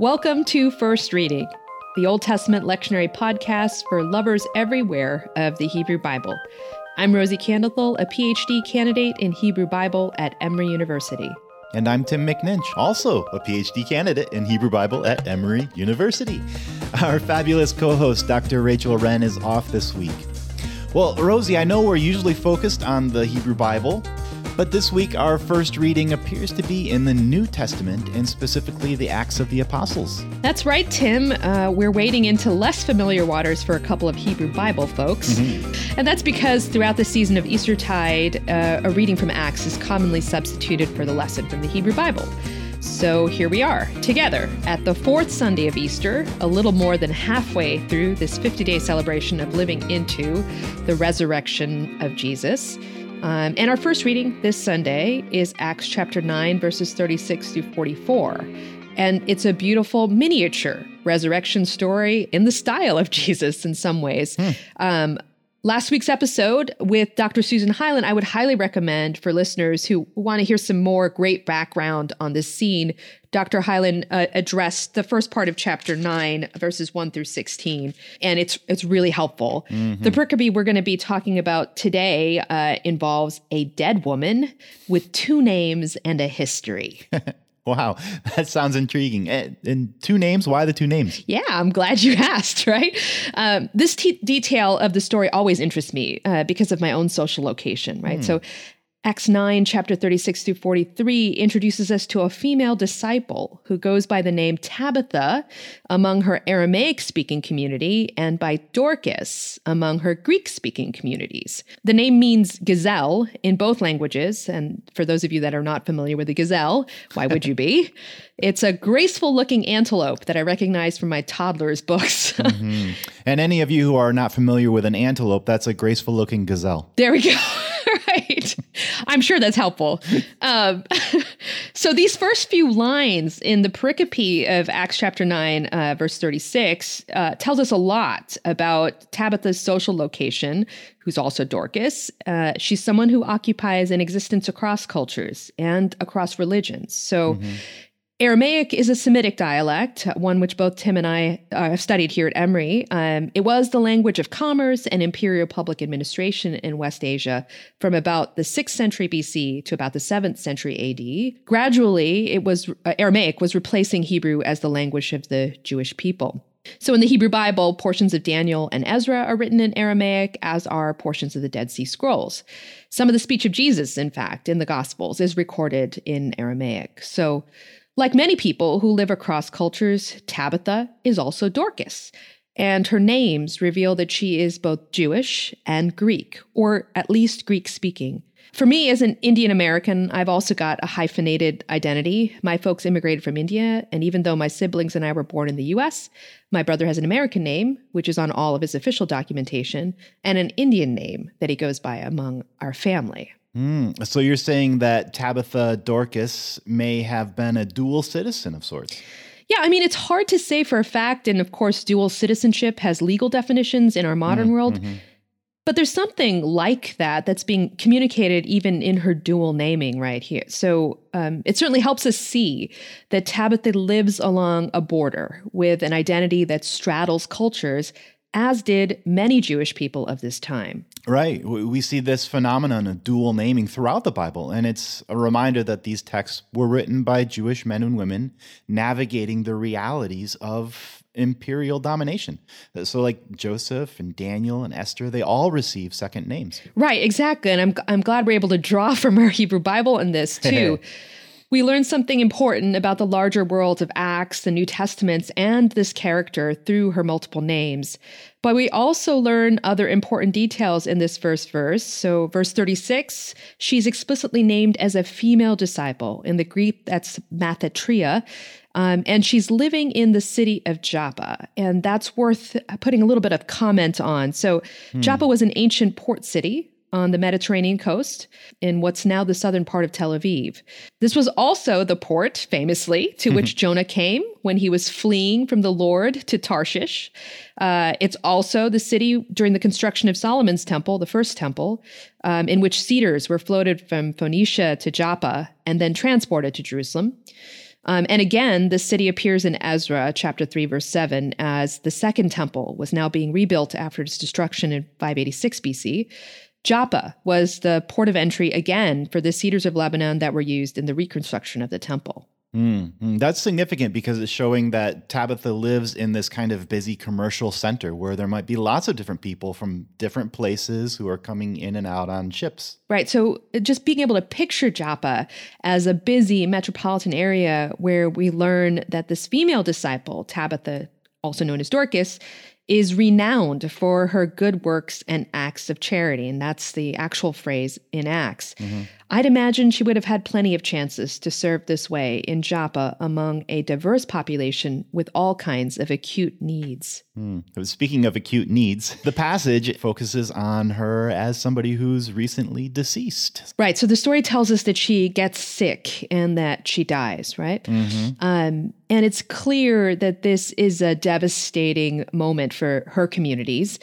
Welcome to First Reading, the Old Testament lectionary podcast for lovers everywhere of the Hebrew Bible. I'm Rosy Kandathil, a PhD candidate in Hebrew Bible at Emory University. And I'm Tim McNinch, also a PhD candidate in Hebrew Bible at Emory University. Our fabulous co host, Dr. Rachel Wren, is off this week. Well, Rosy, I know we're usually focused on the Hebrew Bible, but this week our first reading appears to be in the New Testament and specifically the Acts of the Apostles. That's right, Tim. Uh, we're wading into less familiar waters for a couple of Hebrew Bible folks. Mm-hmm. And that's because throughout the season of Eastertide, uh, a reading from Acts is commonly substituted for the lesson from the Hebrew Bible. So here we are, together at the fourth Sunday of Easter, a little more than halfway through this 50 day celebration of living into the resurrection of Jesus. Um, and our first reading this Sunday is Acts chapter 9, verses 36 through 44. And it's a beautiful miniature resurrection story in the style of Jesus in some ways. Hmm. Um, Last week's episode with Dr. Susan Hylen, I would highly recommend for listeners who want to hear some more great background on this scene. Dr. Hylen uh, addressed the first part of chapter 9, verses 1 through 16, and it's it's really helpful. Mm-hmm. The pericope we're going to be talking about today uh, involves a dead woman with two names and a history. Wow, that sounds intriguing. And two names, why the two names? Yeah, I'm glad you asked, right? Um, this t- detail of the story always interests me uh, because of my own social location, right? Hmm. So Acts 9, chapter 36 through 43, introduces us to a female disciple who goes by the name Tabitha among her Aramaic speaking community and by Dorcas among her Greek speaking communities. The name means gazelle in both languages. And for those of you that are not familiar with the gazelle, why would you be? It's a graceful looking antelope that I recognize from my toddler's books. mm-hmm. And any of you who are not familiar with an antelope, that's a graceful looking gazelle. There we go. right. I'm sure that's helpful. Um, so these first few lines in the pericope of Acts chapter 9, uh, verse 36, uh, tells us a lot about Tabitha's social location, who's also Dorcas. Uh, she's someone who occupies an existence across cultures and across religions. So mm-hmm. Aramaic is a Semitic dialect, one which both Tim and I uh, have studied here at Emory. Um, it was the language of commerce and imperial public administration in West Asia from about the 6th century BC to about the 7th century AD. Gradually, it was uh, Aramaic was replacing Hebrew as the language of the Jewish people. So in the Hebrew Bible, portions of Daniel and Ezra are written in Aramaic, as are portions of the Dead Sea Scrolls. Some of the speech of Jesus, in fact, in the Gospels is recorded in Aramaic. So like many people who live across cultures, Tabitha is also Dorcas, and her names reveal that she is both Jewish and Greek, or at least Greek speaking. For me, as an Indian American, I've also got a hyphenated identity. My folks immigrated from India, and even though my siblings and I were born in the US, my brother has an American name, which is on all of his official documentation, and an Indian name that he goes by among our family. Mm, so you're saying that Tabitha Dorcas may have been a dual citizen of sorts? Yeah, I mean, it's hard to say for a fact. And of course, dual citizenship has legal definitions in our modern mm, world. Mm-hmm. But there's something like that that's being communicated even in her dual naming right here. So um, it certainly helps us see that Tabitha lives along a border with an identity that straddles cultures as did many Jewish people of this time. Right. We see this phenomenon of dual naming throughout the Bible, and it's a reminder that these texts were written by Jewish men and women navigating the realities of imperial domination. Uh, so like Joseph and Daniel and Esther, they all receive second names. Right, exactly. And I'm I'm glad we're able to draw from our Hebrew Bible in this too. we learn something important about the larger world of Acts, the New Testaments, and this character through her multiple names. But we also learn other important details in this first verse. So, verse 36, she's explicitly named as a female disciple. In the Greek, that's Mathetria. Um, and she's living in the city of Joppa. And that's worth putting a little bit of comment on. So, hmm. Joppa was an ancient port city on the Mediterranean coast in what's now the southern part of Tel Aviv. This was also the port, famously, to which Jonah came when he was fleeing from the Lord to Tarshish. Uh, it's also the city during the construction of Solomon's temple, the first temple, um, in which cedars were floated from Phoenicia to Joppa and then transported to Jerusalem. Um, and again, the city appears in Ezra chapter 3, verse 7, as the second temple was now being rebuilt after its destruction in 586 BC. Joppa was the port of entry again for the cedars of Lebanon that were used in the reconstruction of the temple. Mm, that's significant because it's showing that Tabitha lives in this kind of busy commercial center where there might be lots of different people from different places who are coming in and out on ships. Right. So just being able to picture Joppa as a busy metropolitan area where we learn that this female disciple, Tabitha, also known as Dorcas, is renowned for her good works and acts of charity. And that's the actual phrase in Acts. Mm-hmm. I'd imagine she would have had plenty of chances to serve this way in Joppa among a diverse population with all kinds of acute needs. Hmm. Speaking of acute needs, the passage focuses on her as somebody who's recently deceased. Right. So the story tells us that she gets sick and that she dies, right? Mm-hmm. Um, and it's clear that this is a devastating moment for her communities.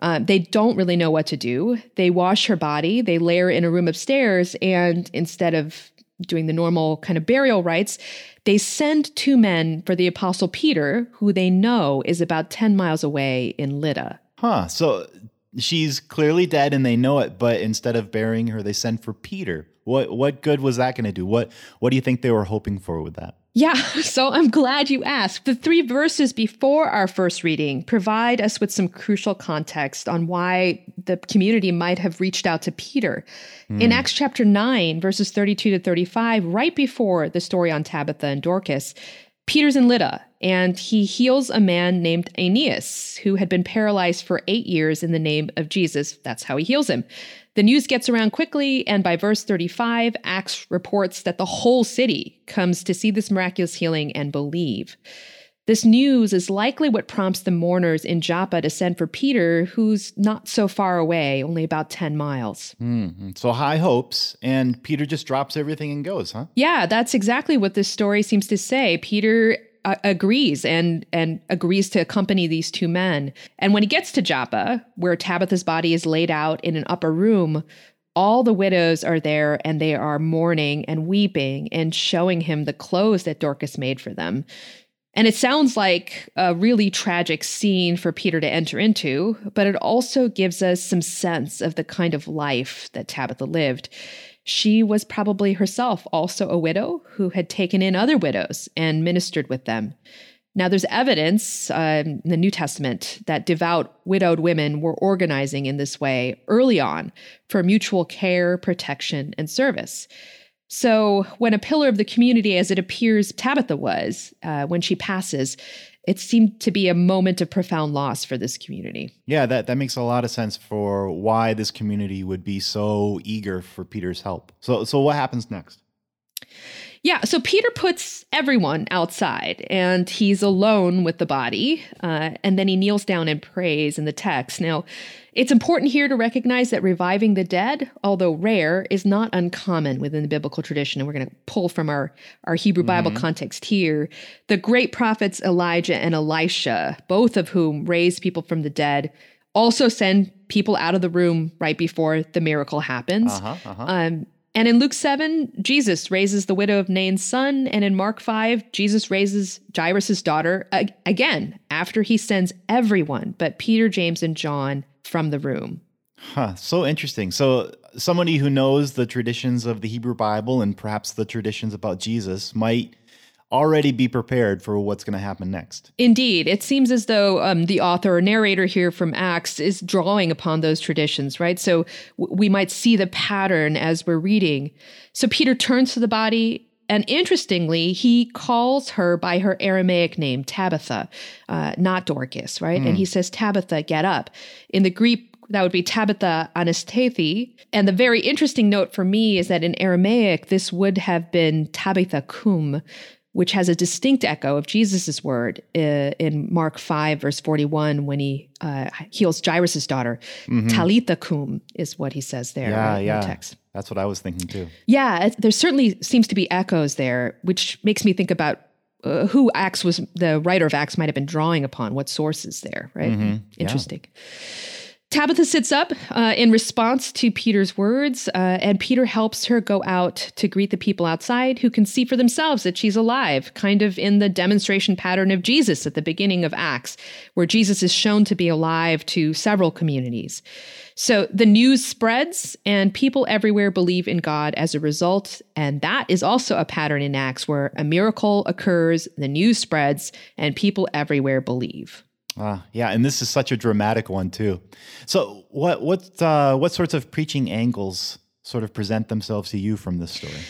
Uh, they don't really know what to do. They wash her body, they lay her in a room upstairs, and instead of doing the normal kind of burial rites, they send two men for the Apostle Peter, who they know is about 10 miles away in Lydda. Huh. So she's clearly dead and they know it, but instead of burying her, they send for Peter. What what good was that going to do? What what do you think they were hoping for with that? Yeah, so I'm glad you asked. The three verses before our first reading provide us with some crucial context on why the community might have reached out to Peter. Mm. In Acts chapter 9, verses 32 to 35, right before the story on Tabitha and Dorcas, Peter's in Lydda and he heals a man named Aeneas who had been paralyzed for eight years in the name of Jesus. That's how he heals him. The news gets around quickly, and by verse 35, Acts reports that the whole city comes to see this miraculous healing and believe. This news is likely what prompts the mourners in Joppa to send for Peter, who's not so far away, only about 10 miles. Mm-hmm. So high hopes, and Peter just drops everything and goes, huh? Yeah, that's exactly what this story seems to say. Peter uh, agrees and and agrees to accompany these two men. And when he gets to Joppa, where Tabitha's body is laid out in an upper room, all the widows are there and they are mourning and weeping and showing him the clothes that Dorcas made for them. And it sounds like a really tragic scene for Peter to enter into, but it also gives us some sense of the kind of life that Tabitha lived. She was probably herself also a widow who had taken in other widows and ministered with them. Now, there's evidence uh, in the New Testament that devout widowed women were organizing in this way early on for mutual care, protection, and service. So, when a pillar of the community, as it appears Tabitha was, uh, when she passes, it seemed to be a moment of profound loss for this community. Yeah, that, that makes a lot of sense for why this community would be so eager for Peter's help. So, so what happens next? Yeah, so Peter puts everyone outside and he's alone with the body. Uh, and then he kneels down and prays in the text. Now, it's important here to recognize that reviving the dead, although rare, is not uncommon within the biblical tradition. And we're going to pull from our, our Hebrew Bible mm-hmm. context here. The great prophets Elijah and Elisha, both of whom raised people from the dead, also send people out of the room right before the miracle happens. Uh-huh, uh-huh. Um, and in Luke 7, Jesus raises the widow of Nain's son. And in Mark 5, Jesus raises Jairus' daughter again after he sends everyone but Peter, James, and John from the room. Huh, so interesting. So, somebody who knows the traditions of the Hebrew Bible and perhaps the traditions about Jesus might already be prepared for what's going to happen next. Indeed. It seems as though um, the author or narrator here from Acts is drawing upon those traditions, right? So w- we might see the pattern as we're reading. So Peter turns to the body. And interestingly, he calls her by her Aramaic name, Tabitha, uh, not Dorcas, right? Mm. And he says, Tabitha, get up. In the Greek, that would be Tabitha Anastethi. And the very interesting note for me is that in Aramaic, this would have been Tabitha Cum, which has a distinct echo of Jesus' word uh, in Mark 5, verse 41, when he uh, heals Jairus' daughter. Mm-hmm. Talitha cum is what he says there yeah, in yeah. the text. That's what I was thinking too. Yeah, there certainly seems to be echoes there, which makes me think about uh, who Acts was, the writer of Acts might have been drawing upon, what sources there, right? Mm-hmm. Interesting. Yeah. Tabitha sits up uh, in response to Peter's words, uh, and Peter helps her go out to greet the people outside who can see for themselves that she's alive, kind of in the demonstration pattern of Jesus at the beginning of Acts, where Jesus is shown to be alive to several communities. So the news spreads, and people everywhere believe in God as a result. And that is also a pattern in Acts where a miracle occurs, the news spreads, and people everywhere believe. Ah, yeah, and this is such a dramatic one too. So, what what uh, what sorts of preaching angles sort of present themselves to you from this story?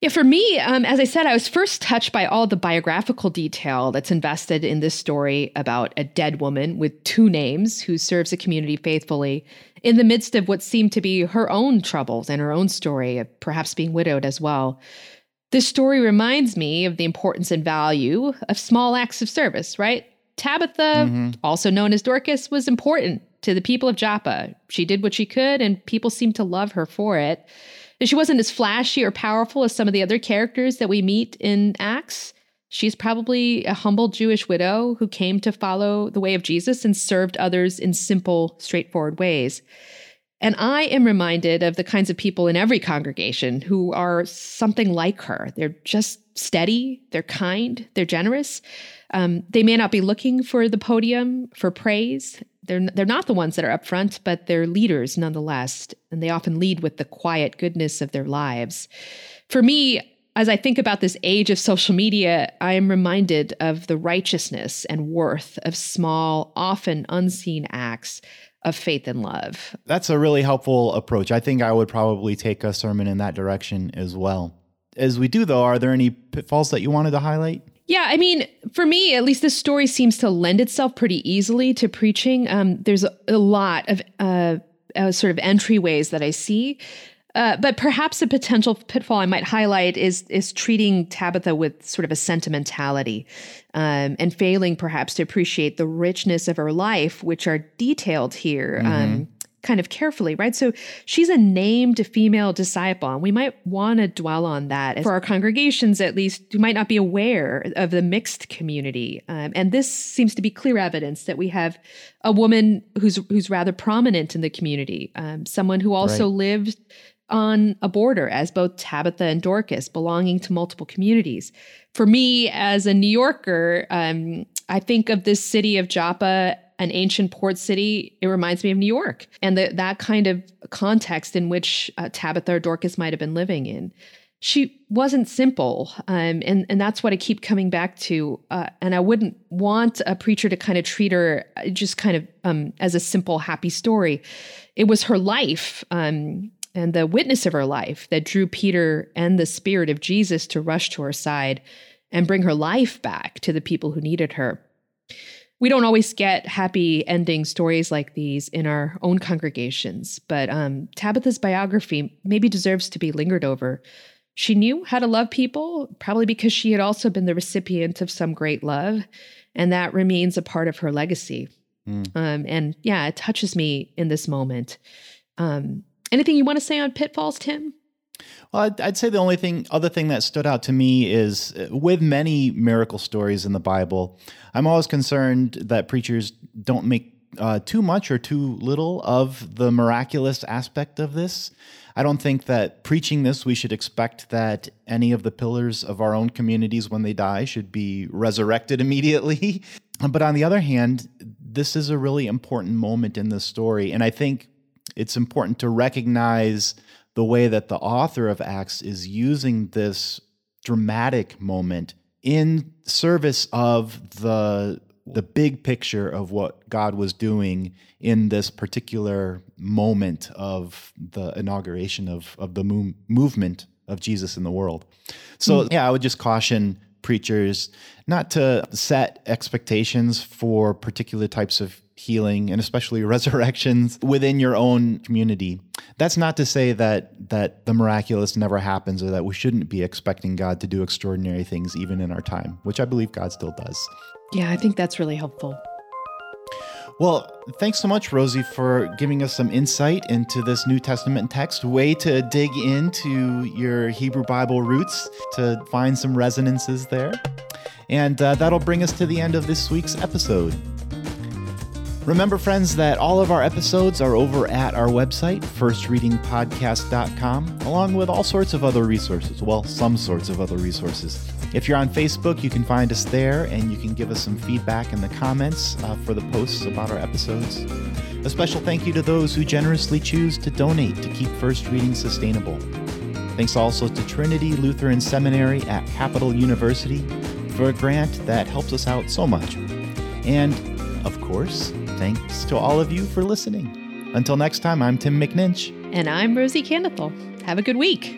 Yeah, for me, um, as I said, I was first touched by all the biographical detail that's invested in this story about a dead woman with two names who serves a community faithfully in the midst of what seemed to be her own troubles and her own story of perhaps being widowed as well. This story reminds me of the importance and value of small acts of service, right? Tabitha, mm-hmm. also known as Dorcas, was important to the people of Joppa. She did what she could, and people seemed to love her for it. She wasn't as flashy or powerful as some of the other characters that we meet in Acts. She's probably a humble Jewish widow who came to follow the way of Jesus and served others in simple, straightforward ways. And I am reminded of the kinds of people in every congregation who are something like her. They're just steady, they're kind, they're generous. Um, they may not be looking for the podium for praise. They're, they're not the ones that are up front, but they're leaders nonetheless. And they often lead with the quiet goodness of their lives. For me, as I think about this age of social media, I am reminded of the righteousness and worth of small, often unseen acts of faith and love. That's a really helpful approach. I think I would probably take a sermon in that direction as well. As we do, though, are there any pitfalls that you wanted to highlight? Yeah, I mean, for me, at least this story seems to lend itself pretty easily to preaching. Um, there's a, a, lot of uh, uh, sort of entryways that I see. Uh, but perhaps a potential pitfall I might highlight is is treating Tabitha with sort of a sentimentality, um, and failing perhaps to appreciate the richness of her life, which are detailed here. Mm-hmm. Um, kind of carefully, right? So she's a named female disciple, and we might want to dwell on that for our congregations, at least, who might not be aware of the mixed community. Um, and this seems to be clear evidence that we have a woman who's who's rather prominent in the community, um, someone who also right. lived on a border as both Tabitha and Dorcas, belonging to multiple communities. For me, as a New Yorker, um, I think of this city of Joppa an ancient port city, it reminds me of New York and the, that kind of context in which uh, Tabitha or Dorcas might have been living in. She wasn't simple, um, and and that's what I keep coming back to. Uh, and I wouldn't want a preacher to kind of treat her uh, just kind of um, as a simple, happy story. It was her life um, and the witness of her life that drew Peter and the Spirit of Jesus to rush to her side and bring her life back to the people who needed her we don't always get happy ending stories like these in our own congregations, but um, Tabitha's biography maybe deserves to be lingered over. She knew how to love people, probably because she had also been the recipient of some great love, and that remains a part of her legacy. Mm. Um, and yeah, it touches me in this moment. Um, anything you want to say on pitfalls, Tim? Well, I'd, I'd, say the only thing, other thing that stood out to me is uh, with many miracle stories in the Bible, I'm always concerned that preachers don't make uh, too much or too little of the miraculous aspect of this. I don't think that preaching this, we should expect that any of the pillars of our own communities, when they die, should be resurrected immediately. but on the other hand, this is a really important moment in the story. And I think it's important to recognize the way that the author of Acts is using this dramatic moment in service of the the big picture of what God was doing in this particular moment of the inauguration of, of the mo- movement of Jesus in the world. So, mm. yeah, I would just caution preachers not to set expectations for particular types of healing and especially resurrections within your own community. That's not to say that that the miraculous never happens or that we shouldn't be expecting God to do extraordinary things even in our time, which I believe God still does. Yeah, I think that's really helpful. Well, thanks so much, Rosy, for giving us some insight into this New Testament text. Way to dig into your Hebrew Bible roots to find some resonances there. And uh, that'll bring us to the end of this week's episode. Remember, friends, that all of our episodes are over at our website, firstreadingpodcast.com, along with all sorts of other resources. Well, some sorts of other resources. If you're on Facebook, you can find us there and you can give us some feedback in the comments uh, for the posts about our episodes. A special thank you to those who generously choose to donate to keep First Reading sustainable. Thanks also to Trinity Lutheran Seminary at Capital University for a grant that helps us out so much. And, of course, thanks to all of you for listening. Until next time, I'm Tim McNinch. And I'm Rosy Kandathil. Have a good week.